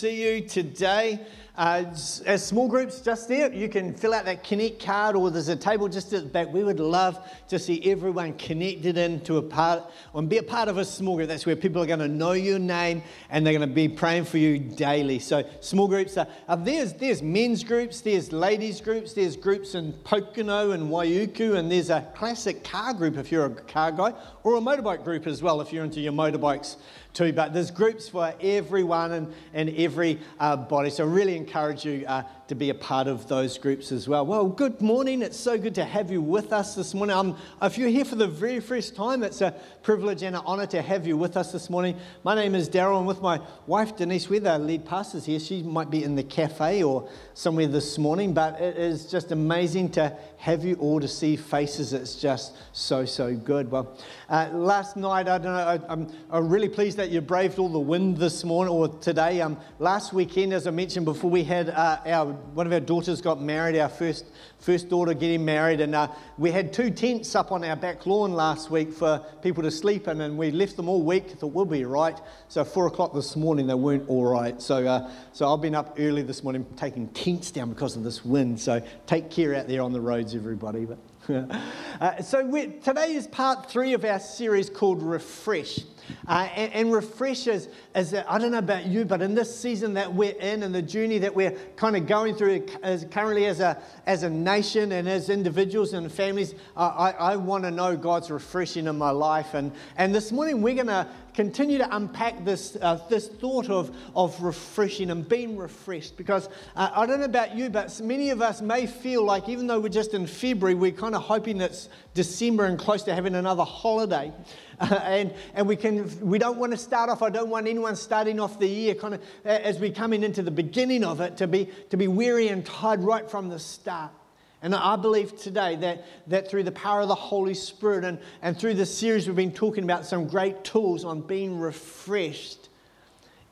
see you today. Uh, as small groups just there, you can fill out that Connect card, or there's a table just at the back. We would love to see everyone connected into a part and be a part of a small group. That's where people are going to know your name and they're going to be praying for you daily. So, small groups are, uh, there's, there's men's groups, there's ladies' groups, there's groups in Pokeno and Waiuku, and there's a classic car group if you're a car guy, or a motorbike group as well if you're into your motorbikes too. But there's groups for everyone and, and every uh, body. So, I really encourage you uh, to be a part of those groups as well. Well, good morning. It's so good to have you with us this morning. Um, if you're here for the very first time, it's a privilege and an honour to have you with us this morning. My name is Daryl, and with my wife Denise, we're the lead pastors here. She might be in the cafe or somewhere this morning, but it is just amazing to have you all to see faces. It's just so, so good. Well, uh, last night, I don't know, I, am I'm really pleased that you braved all the wind this morning or today. Um, last weekend, as I mentioned before, we had uh, our one of our daughters got married, our first, first daughter getting married, and uh, we had two tents up on our back lawn last week for people to sleep in, and we left them all week. Thought we'll be right. So four o'clock this morning, they weren't all right. So, uh, so I've been up early this morning taking tents down because of this wind. So take care out there on the roads, everybody. But uh, so today is part three of our series called Refresh. Uh, and, and is, is that, I don't know about you, but in this season that we're in and the journey that we're kind of going through as, currently as a, as a nation and as individuals and families, uh, I, I want to know God's refreshing in my life. And, and this morning we're going to continue to unpack this, uh, this thought of, of refreshing and being refreshed because uh, I don't know about you, but many of us may feel like even though we're just in February, we're kind of hoping it's December and close to having another holiday. Uh, and and we, can, we don't want to start off, I don't want anyone starting off the year kind of as we coming into the beginning of it to be, to be weary and tired right from the start. And I believe today that, that through the power of the Holy Spirit and, and through this series, we've been talking about some great tools on being refreshed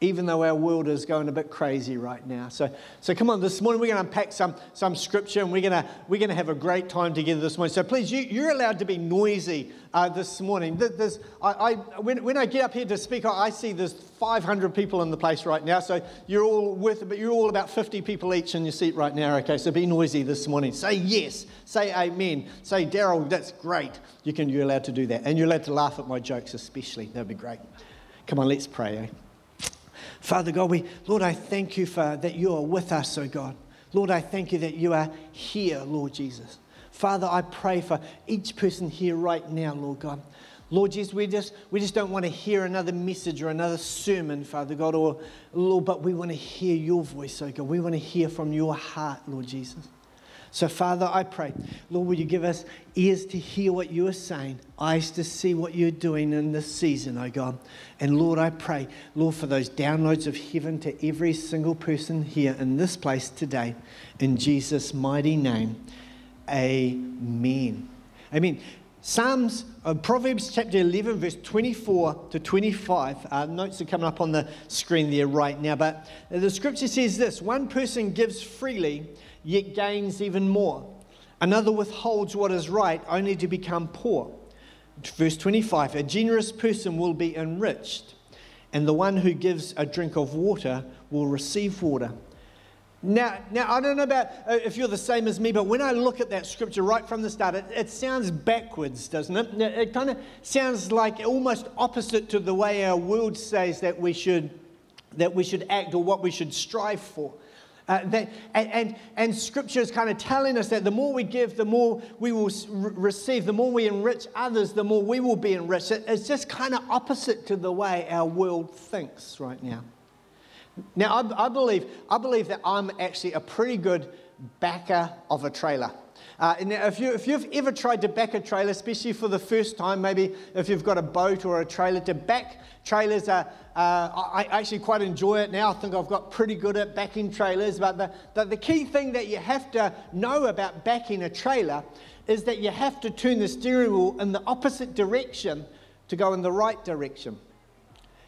even though our world is going a bit crazy right now. So, so come on, this morning we're going to unpack some, some scripture and we're going to, we're going to have a great time together this morning. So please, you, you're allowed to be noisy uh, this morning. There's, I, I, when, when I get up here to speak, I see there's 500 people in the place right now. So you're all with, but you're all about 50 people each in your seat right now. Okay, so be noisy this morning. Say yes. Say amen. Say, Daryl, that's great. You can, you're allowed to do that. And you're allowed to laugh at my jokes especially. That'd be great. Come on, let's pray. Eh? Father God, we, Lord, I thank you for that you are with us, oh God. Lord, I thank you that you are here, Lord Jesus. Father, I pray for each person here right now, Lord God. Lord Jesus, we just, we just don't want to hear another message or another sermon, Father God, or Lord, but we want to hear your voice, oh God. We want to hear from your heart, Lord Jesus. So, Father, I pray, Lord, will you give us ears to hear what you are saying, eyes to see what you're doing in this season, oh God. And Lord, I pray, Lord, for those downloads of heaven to every single person here in this place today. In Jesus' mighty name, amen. I mean, Psalms, uh, Proverbs chapter 11, verse 24 to 25. Uh, notes are coming up on the screen there right now. But the scripture says this one person gives freely yet gains even more. Another withholds what is right only to become poor. Verse 25 A generous person will be enriched, and the one who gives a drink of water will receive water. Now, now I don't know about uh, if you're the same as me, but when I look at that scripture right from the start, it, it sounds backwards, doesn't it? It kind of sounds like almost opposite to the way our world says that we should that we should act or what we should strive for. Uh, that, and, and, and, scripture is kind of telling us that the more we give, the more we will receive. The more we enrich others, the more we will be enriched. It's just kind of opposite to the way our world thinks right now. Now, I, I believe, I believe that I'm actually a pretty good backer of a trailer. Uh, if, you, if you've ever tried to back a trailer, especially for the first time, maybe if you've got a boat or a trailer, to back trailers, are, uh, I actually quite enjoy it now. I think I've got pretty good at backing trailers. But the, the, the key thing that you have to know about backing a trailer is that you have to turn the steering wheel in the opposite direction to go in the right direction.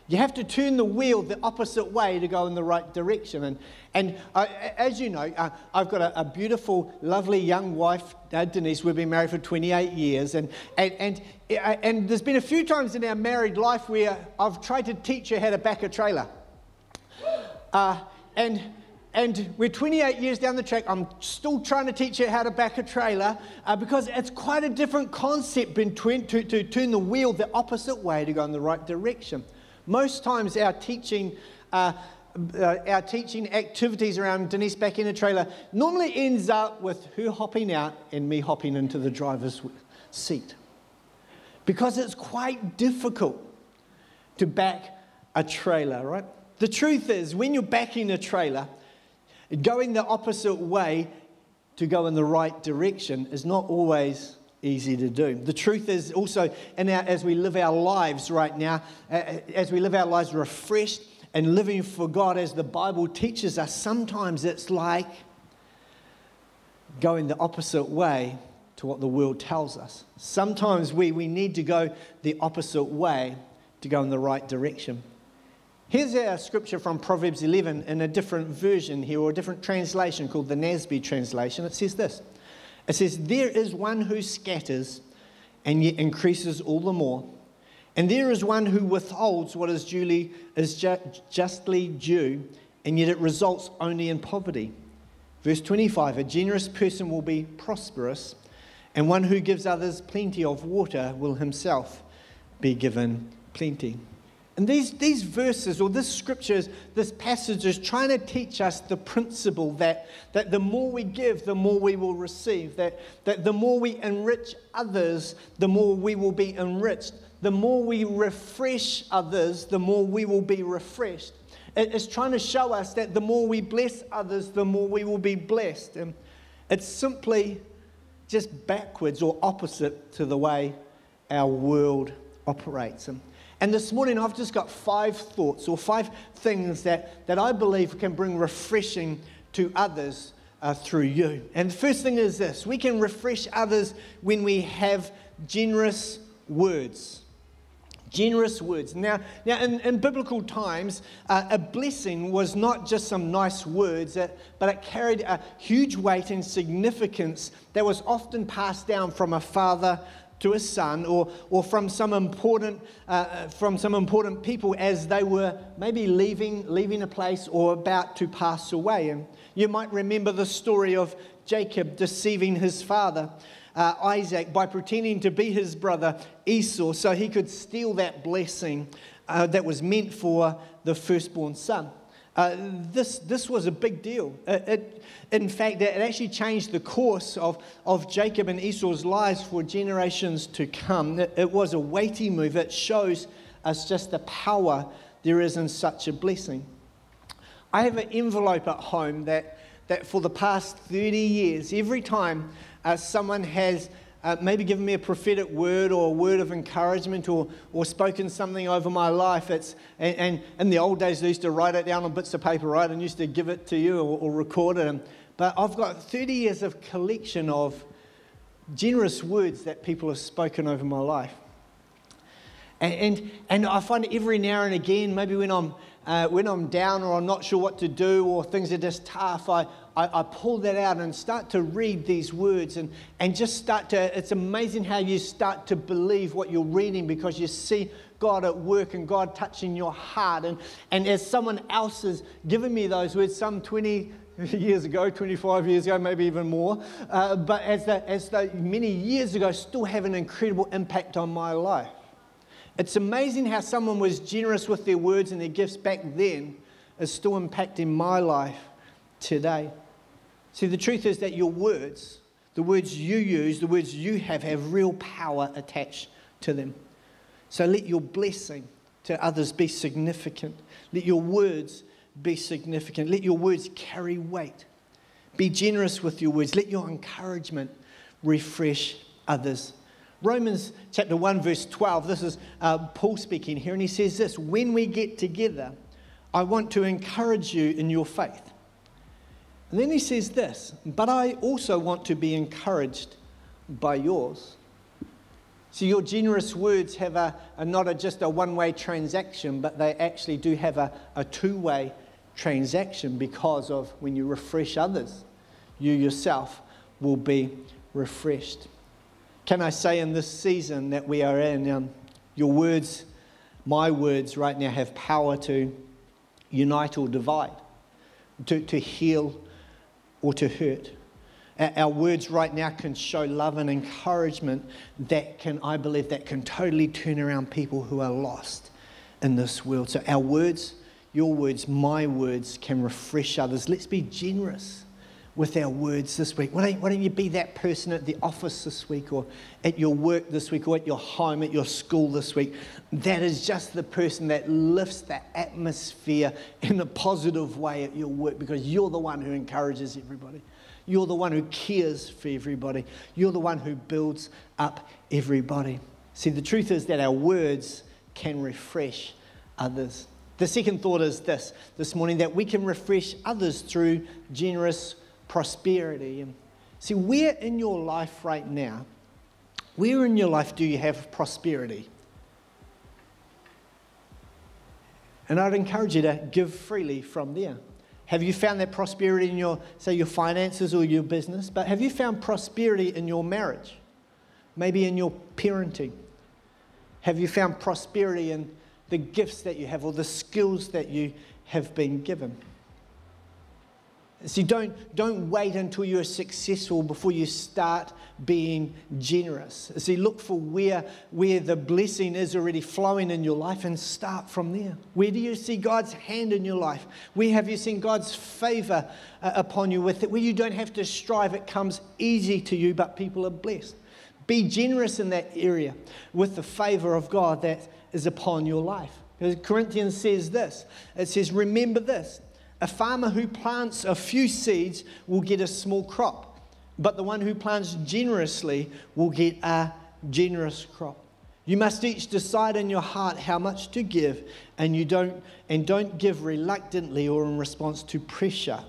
You have to turn the wheel the opposite way to go in the right direction. And, and as you know, uh, I've got a, a, beautiful, lovely young wife, uh, Denise. We've been married for 28 years. And, and, and, uh, and there's been a few times in our married life where I've tried to teach her how to back a trailer. Uh, and and we're 28 years down the track. I'm still trying to teach her how to back a trailer uh, because it's quite a different concept between, to, to turn the wheel the opposite way to go in the right direction. Most times, our teaching. Uh, uh, our teaching activities around Denise back in a trailer normally ends up with her hopping out and me hopping into the driver's seat. Because it's quite difficult to back a trailer, right? The truth is, when you're backing a trailer, Going the opposite way to go in the right direction is not always easy to do. The truth is also, our, as we live our lives right now, as we live our lives refreshed and living for God as the Bible teaches us, sometimes it's like going the opposite way to what the world tells us. Sometimes we, we need to go the opposite way to go in the right direction. Here's our scripture from Proverbs 11 in a different version here, or a different translation called the NASB translation. It says this It says, There is one who scatters and yet increases all the more. And there is one who withholds what is, duly, is ju- justly due, and yet it results only in poverty. Verse 25 A generous person will be prosperous, and one who gives others plenty of water will himself be given plenty. And these, these verses, or this scriptures, this passage is trying to teach us the principle that, that the more we give, the more we will receive. That, that the more we enrich others, the more we will be enriched. The more we refresh others, the more we will be refreshed. It's trying to show us that the more we bless others, the more we will be blessed. And it's simply just backwards or opposite to the way our world operates. And and this morning, I've just got five thoughts or five things that, that I believe can bring refreshing to others uh, through you. And the first thing is this we can refresh others when we have generous words. Generous words. Now, now in, in biblical times, uh, a blessing was not just some nice words, but it carried a huge weight and significance that was often passed down from a father to a son or, or from, some important, uh, uh, from some important people as they were maybe leaving, leaving a place or about to pass away. And you might remember the story of Jacob deceiving his father. Uh, Isaac by pretending to be his brother Esau so he could steal that blessing uh, that was meant for the firstborn son. Uh, this, this was a big deal. It, it, in fact, it actually changed the course of, of Jacob and Esau's lives for generations to come. It, it was a weighty move. It shows us just the power there is in such a blessing. I have an envelope at home that, that for the past 30 years, every time uh, someone has uh, maybe given me a prophetic word or a word of encouragement or, or spoken something over my life. It's, and, and in the old days, they used to write it down on bits of paper, right, and used to give it to you or, or record it. And, but I've got 30 years of collection of generous words that people have spoken over my life. And, and, and I find every now and again, maybe when I'm, uh, when I'm down or I'm not sure what to do or things are just tough, I, I, I, pull that out and start to read these words and, and just start to, it's amazing how you start to believe what you're reading because you see God at work and God touching your heart. And, and as someone else has given me those words some 20 years ago, 25 years ago, maybe even more, uh, but as, the, as many years ago, still have an incredible impact on my life. It's amazing how someone was generous with their words and their gifts back then is still impacting my life today. See, the truth is that your words, the words you use, the words you have, have real power attached to them. So let your blessing to others be significant. Let your words be significant. Let your words carry weight. Be generous with your words. Let your encouragement refresh others. Romans chapter 1, verse 12, this is uh, Paul speaking here, and he says this When we get together, I want to encourage you in your faith and then he says this, but I also want to be encouraged by yours. So your generous words have a, a not a, just a one way transaction, but they actually do have a, a two way transaction because of when you refresh others, you yourself will be refreshed. Can I say in this season that we are in, um, your words, my words right now have power to unite or divide, to, to heal or to hurt. Our words right now can show love and encouragement that can, I believe, that can totally turn around people who are lost in this world. So our words, your words, my words can refresh others. Let's be generous with our words this week. Why don't, why don't you be that person at the office this week, or at your work this week, or at your home, at your school this week? That is just the person that lifts the atmosphere in a positive way at your work because you're the one who encourages everybody. You're the one who cares for everybody. You're the one who builds up everybody. See, the truth is that our words can refresh others. The second thought is this this morning that we can refresh others through generous prosperity. And see, where in your life right now, where in your life do you have prosperity? And I'd encourage you to give freely from there. Have you found that prosperity in your, say, your finances or your business? But have you found prosperity in your marriage? Maybe in your parenting? Have you found prosperity in the gifts that you have or the skills that you have been given? See, don't, don't wait until you're successful before you start being generous. See, look for where, where the blessing is already flowing in your life and start from there. Where do you see God's hand in your life? Where have you seen God's favor uh, upon you with it? Where you don't have to strive, it comes easy to you, but people are blessed. Be generous in that area with the favor of God that is upon your life. Because Corinthians says this it says, Remember this a farmer who plants a few seeds will get a small crop, but the one who plants generously will get a generous crop. You must each decide in your heart how much to give, and you don't and don't give reluctantly or in response to pressure.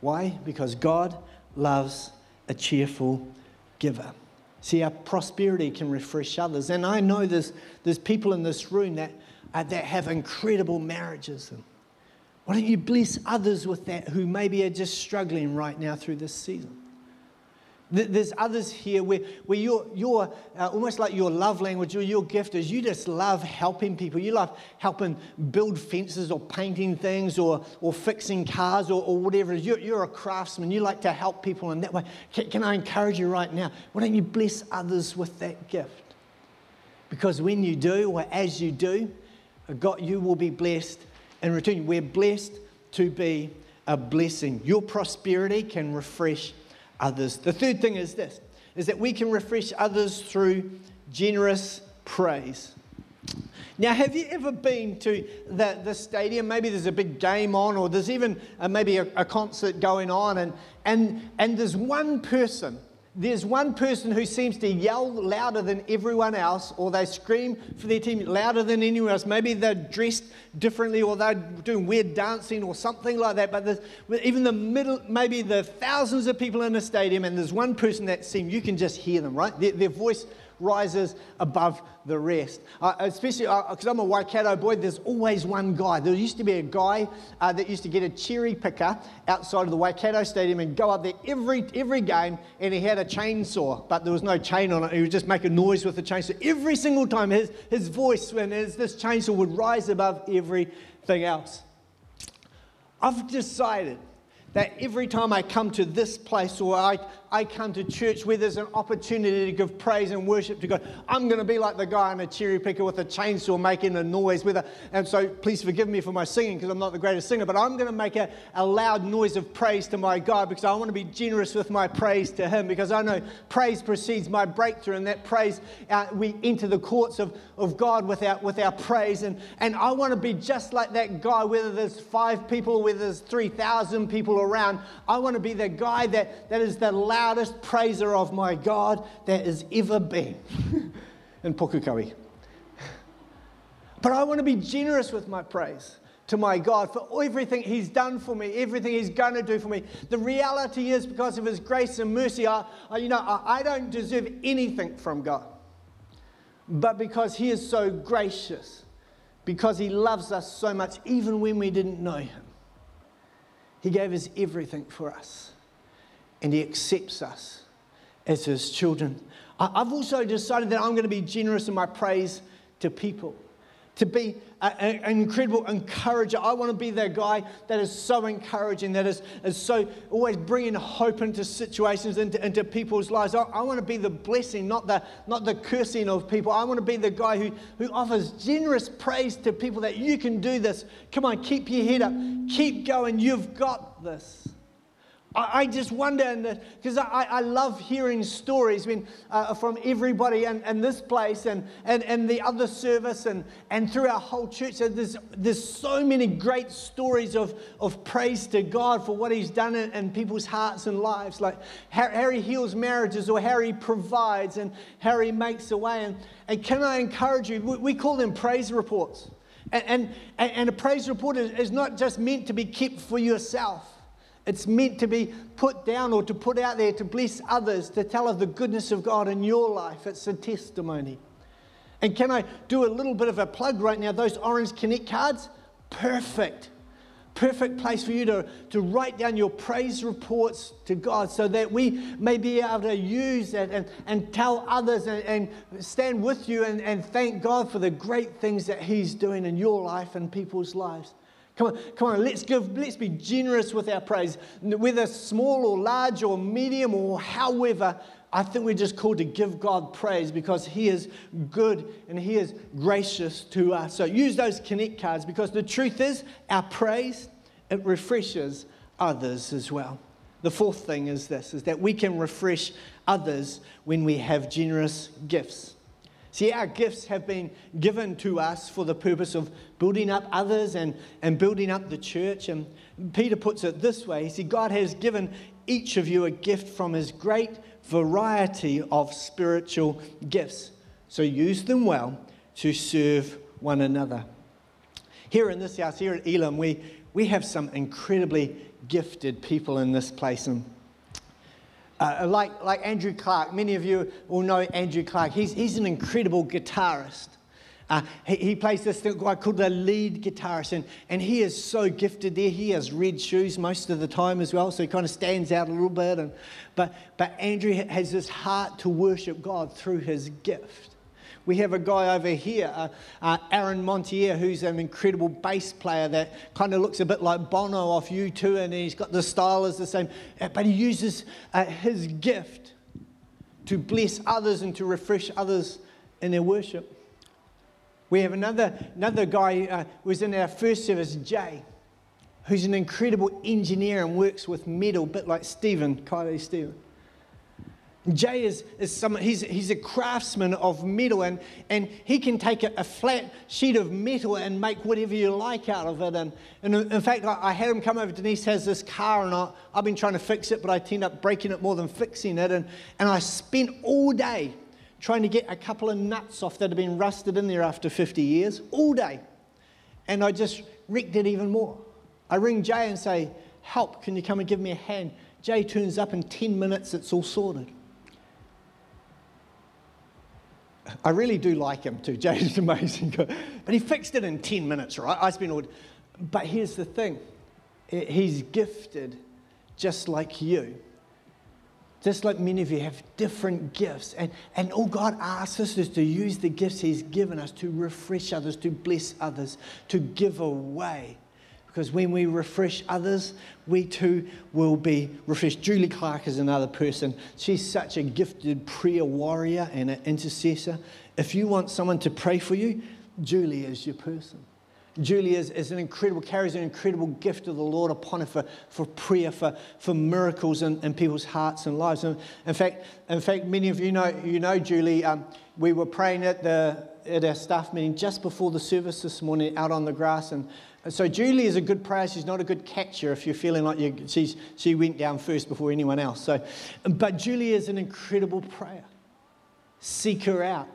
Why? Because God loves a cheerful giver. See, our prosperity can refresh others. And I know there's, there's people in this room that, uh, that have incredible marriages. And why don't you bless others with that who maybe are just struggling right now through this season? There's others here where, where you're, you're uh, almost like your love language or your gift is you just love helping people. You love helping build fences or painting things or, or fixing cars or, or whatever. You're, you're a craftsman. You like to help people in that way. Can, can I encourage you right now? Why don't you bless others with that gift? Because when you do, or as you do, God, you will be blessed in return. We're blessed to be a blessing. Your prosperity can refresh others. The third thing is this is that we can refresh others through generous praise. Now, have you ever been to the, the stadium? Maybe there's a big game on, or there's even uh, maybe a, a concert going on, and, and, and there's one person there's one person who seems to yell louder than everyone else, or they scream for their team louder than anyone else. Maybe they're dressed differently, or they're doing weird dancing, or something like that. But even the middle, maybe the thousands of people in a stadium, and there's one person that seems you can just hear them, right? Their, their voice rises above the rest. Uh, especially because uh, I'm a Waikato boy, there's always one guy. There used to be a guy uh, that used to get a cherry picker outside of the Waikato Stadium and go up there every, every game, and he had a chainsaw, but there was no chain on it. He would just make a noise with the chainsaw. Every single time, his, his voice, when his, this chainsaw would rise above everything else. I've decided that every time I come to this place or I, I come to church where there's an opportunity to give praise and worship to God, I'm going to be like the guy in a cherry picker with a chainsaw making a noise. With a, and so please forgive me for my singing because I'm not the greatest singer, but I'm going to make a, a loud noise of praise to my God because I want to be generous with my praise to Him because I know praise precedes my breakthrough and that praise, uh, we enter the courts of, of God with our, with our praise. And, and I want to be just like that guy, whether there's five people or whether there's 3,000 people around. I want to be the guy that, that is the loudest praiser of my God that has ever been in Pukekohe. But I want to be generous with my praise to my God for everything He's done for me, everything He's going to do for me. The reality is, because of His grace and mercy, I, I you know, I, I don't deserve anything from God. But because He is so gracious, because He loves us so much, even when we didn't know Him, he gave us everything for us, and He accepts us as His children. I've also decided that I'm going to be generous in my praise to people to be an incredible encourager. I want to be that guy that is so encouraging, that is, is so always bringing hope into situations, into, into people's lives. I, I, want to be the blessing, not the, not the cursing of people. I want to be the guy who, who offers generous praise to people that you can do this. Come on, keep your head up, keep going. You've got this. I, just wonder, because I, I love hearing stories when, uh, from everybody in, in this place and, and, and the other service and, and through our whole church. So there's, there's so many great stories of, of praise to God for what He's done in, in people's hearts and lives. Like Harry heals marriages or Harry provides and Harry makes a way. And, and can I encourage you? We, we call them praise reports. And, and, and a praise report is, is not just meant to be kept for yourself. It's meant to be put down or to put out there to bless others, to tell of the goodness of God in your life. It's a testimony. And can I do a little bit of a plug right now? Those orange Connect cards, perfect. Perfect place for you to, to write down your praise reports to God so that we may be able to use that and, and tell others and, and stand with you and, and thank God for the great things that He's doing in your life and people's lives. Come on, come on, let's give, let's be generous with our praise. Whether small or large or medium or however, I think we're just called to give God praise because He is good and He is gracious to us. So use those connect cards because the truth is, our praise, it refreshes others as well. The fourth thing is this is that we can refresh others when we have generous gifts. See, our gifts have been given to us for the purpose of building up others and, and building up the church. And Peter puts it this way He said, God has given each of you a gift from his great variety of spiritual gifts. So use them well to serve one another. Here in this house, here at Elim, we, we have some incredibly gifted people in this place. And uh, like, like Andrew Clark, many of you will know Andrew Clark. He's, he's an incredible guitarist. Uh, he, he, plays this thing called the lead guitarist, and, and he is so gifted there. He has red shoes most of the time as well, so he kind of stands out a little bit. And, but, but Andrew has this heart to worship God through his gift. We have a guy over here, uh, uh, Aaron Montier, who's an incredible bass player that kind of looks a bit like Bono off U2, and he's got the style is the same, uh, but he uses uh, his gift to bless others and to refresh others in their worship. We have another, another guy uh, who was in our first service, Jay, who's an incredible engineer and works with metal, a bit like Stephen, Kylie Stephen. Jay is, is he's, he's a craftsman of metal and, and he can take a, a, flat sheet of metal and make whatever you like out of it. And, and in fact, I, I had him come over. Denise has this car and I, I've been trying to fix it, but I end up breaking it more than fixing it. And, and I spent all day trying to get a couple of nuts off that had been rusted in there after 50 years, all day. And I just wrecked it even more. I ring Jay and say, Help, can you come and give me a hand? Jay turns up in 10 minutes, it's all sorted. I really do like him too. James is amazing. But he fixed it in 10 minutes, right? I spent all. But here's the thing he's gifted just like you. Just like many of you have different gifts. And, and all God asks us is to use the gifts He's given us to refresh others, to bless others, to give away. Because when we refresh others, we too will be refreshed. Julie Clark is another person. She's such a gifted prayer warrior and an intercessor. If you want someone to pray for you, Julie is your person. Julie is, is an incredible, carries an incredible gift of the Lord upon her for, for prayer, for, for miracles in, in people's hearts and lives. And in fact, in fact, many of you know, you know Julie. Um, we were praying at, the, at our staff meeting just before the service this morning out on the grass, and so Julie is a good prayer. She's not a good catcher if you're feeling like you, she's, she went down first before anyone else. So, but Julie is an incredible prayer. Seek her out.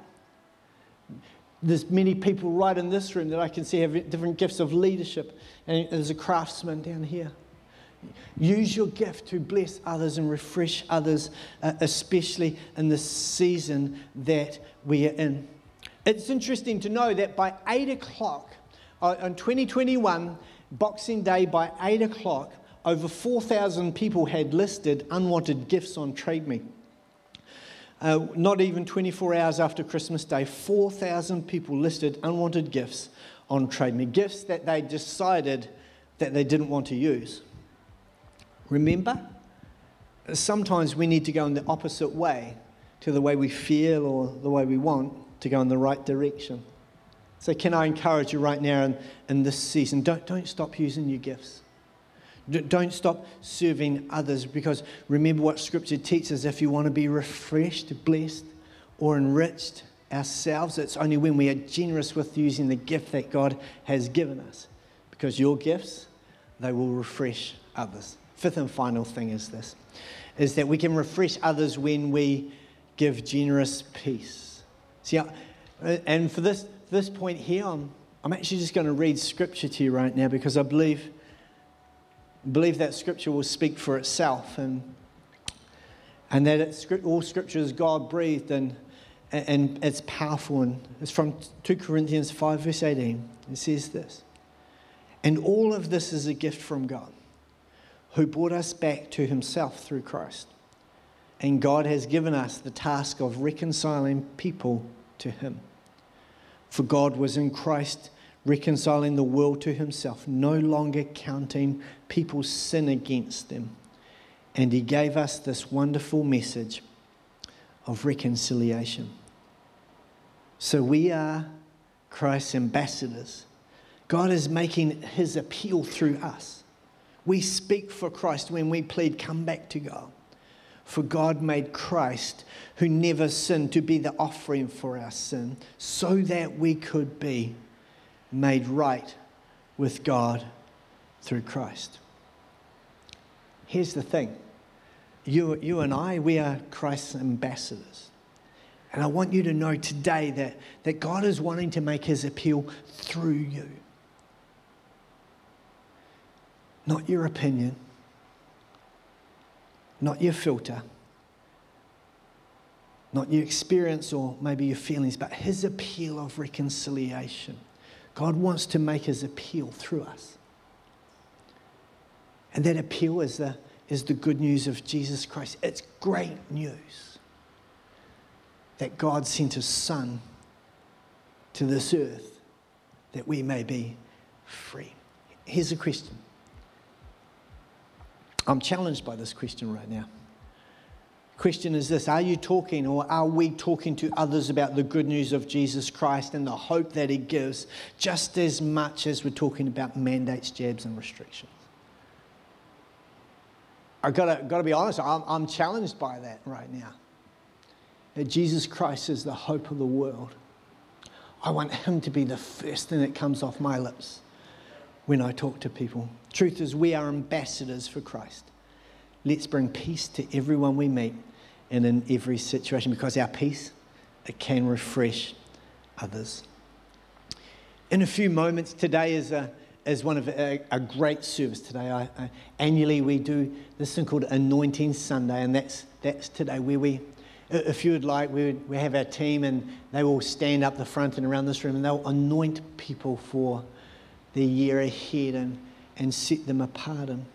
There's many people right in this room that I can see have different gifts of leadership, and there's a craftsman down here. Use your gift to bless others and refresh others, uh, especially in the season that we are in. It's interesting to know that by eight o'clock, uh, on 2021, Boxing Day by 8 o'clock, over 4,000 people had listed unwanted gifts on TradeMe. uh, not even 24 hours after Christmas Day, 4,000 people listed unwanted gifts on Trade Me, gifts that they decided that they didn't want to use. Remember? Sometimes we need to go in the opposite way to the way we feel or the way we want to go in the right direction. So, can I encourage you right now in, in this season? Don't, don't stop using your gifts. Don't stop serving others because remember what Scripture teaches if you want to be refreshed, blessed, or enriched ourselves, it's only when we are generous with using the gift that God has given us. Because your gifts, they will refresh others. Fifth and final thing is this is that we can refresh others when we give generous peace. See, and for this, this point here, I'm, I'm actually just going to read scripture to you right now because I believe, believe that scripture will speak for itself and, and that it's, all scripture is God breathed and, and it's powerful. And it's from 2 Corinthians 5, verse 18. It says this And all of this is a gift from God who brought us back to himself through Christ. And God has given us the task of reconciling people to him. For God was in Christ reconciling the world to himself, no longer counting people's sin against them. And he gave us this wonderful message of reconciliation. So we are Christ's ambassadors. God is making his appeal through us. We speak for Christ when we plead, Come back to God. For God made Christ, who never sinned, to be the offering for our sin, so that we could be made right with God through Christ. Here's the thing you, you and I, we are Christ's ambassadors. And I want you to know today that, that God is wanting to make his appeal through you not your opinion, not your filter, not your experience or maybe your feelings, but his appeal of reconciliation. God wants to make his appeal through us. And that appeal is the, is the good news of Jesus Christ. It's great news that God sent his Son to this earth that we may be free. Here's a question I'm challenged by this question right now. Question is this Are you talking or are we talking to others about the good news of Jesus Christ and the hope that He gives just as much as we're talking about mandates, jabs, and restrictions? I've got to, got to be honest, I'm, I'm challenged by that right now. That Jesus Christ is the hope of the world. I want Him to be the first thing that comes off my lips when I talk to people. Truth is, we are ambassadors for Christ. Let's bring peace to everyone we meet and in every situation because our peace, it can refresh others. In a few moments, today is, a, is one of a, a great service today. I, I, annually, we do this thing called Anointing Sunday, and that's, that's today where we, if you would like, we, would, we have our team and they will stand up the front and around this room and they'll anoint people for the year ahead and, and set them apart. And,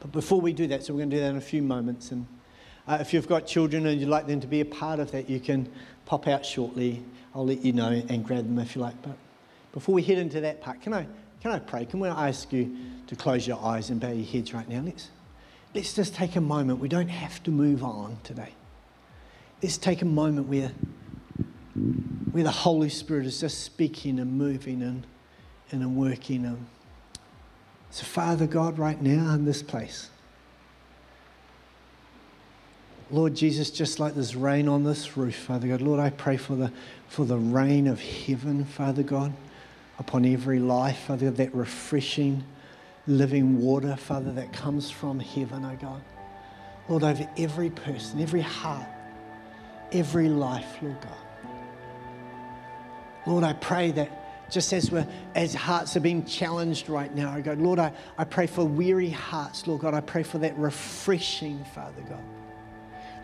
but before we do that, so we're going to do that in a few moments. And uh, if you've got children and you'd like them to be a part of that, you can pop out shortly. I'll let you know and grab them if you like. But before we head into that part, can I, can I pray? Can we ask you to close your eyes and bow your heads right now? Let's, let's just take a moment. We don't have to move on today. Let's take a moment where, where the Holy Spirit is just speaking and moving and and I'm working on. So, Father God, right now in this place, Lord Jesus, just like there's rain on this roof, Father God, Lord, I pray for the, for the rain of heaven, Father God, upon every life, Father God, that refreshing, living water, Father, that comes from heaven, oh God. Lord, over every person, every heart, every life, Lord God. Lord, I pray that just as, we're, as hearts are being challenged right now, I go, Lord, I, I pray for weary hearts, Lord God. I pray for that refreshing, Father God.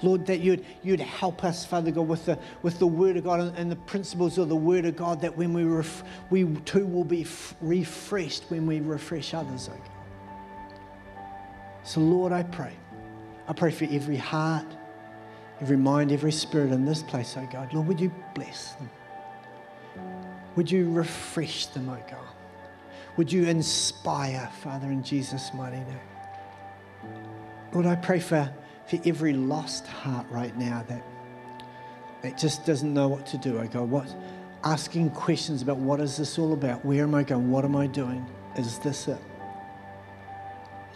Lord, that you'd, you'd help us, Father God, with the, with the Word of God and, and the principles of the Word of God, that when we, ref, we too will be f- refreshed when we refresh others, oh God. So, Lord, I pray. I pray for every heart, every mind, every spirit in this place, oh God. Lord, would you bless them? Would you refresh them, oh God? Would you inspire, Father, in Jesus' mighty name? Lord, I pray for, for every lost heart right now that, that just doesn't know what to do, oh God. What, asking questions about what is this all about? Where am I going? What am I doing? Is this it?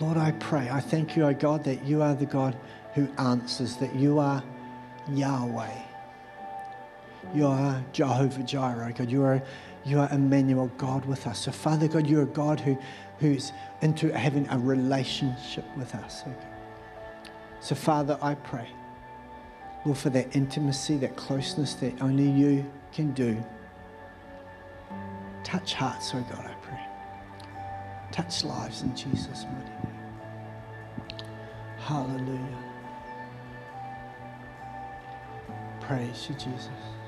Lord, I pray. I thank you, O God, that you are the God who answers, that you are Yahweh. You are Jehovah Jireh, God. You are, you are Emmanuel, God with us. So, Father God, you're a God who, who's into having a relationship with us. Okay? So, Father, I pray, Lord, for that intimacy, that closeness that only you can do. Touch hearts, oh God, I pray. Touch lives in Jesus' mighty name. Hallelujah. Praise you, Jesus.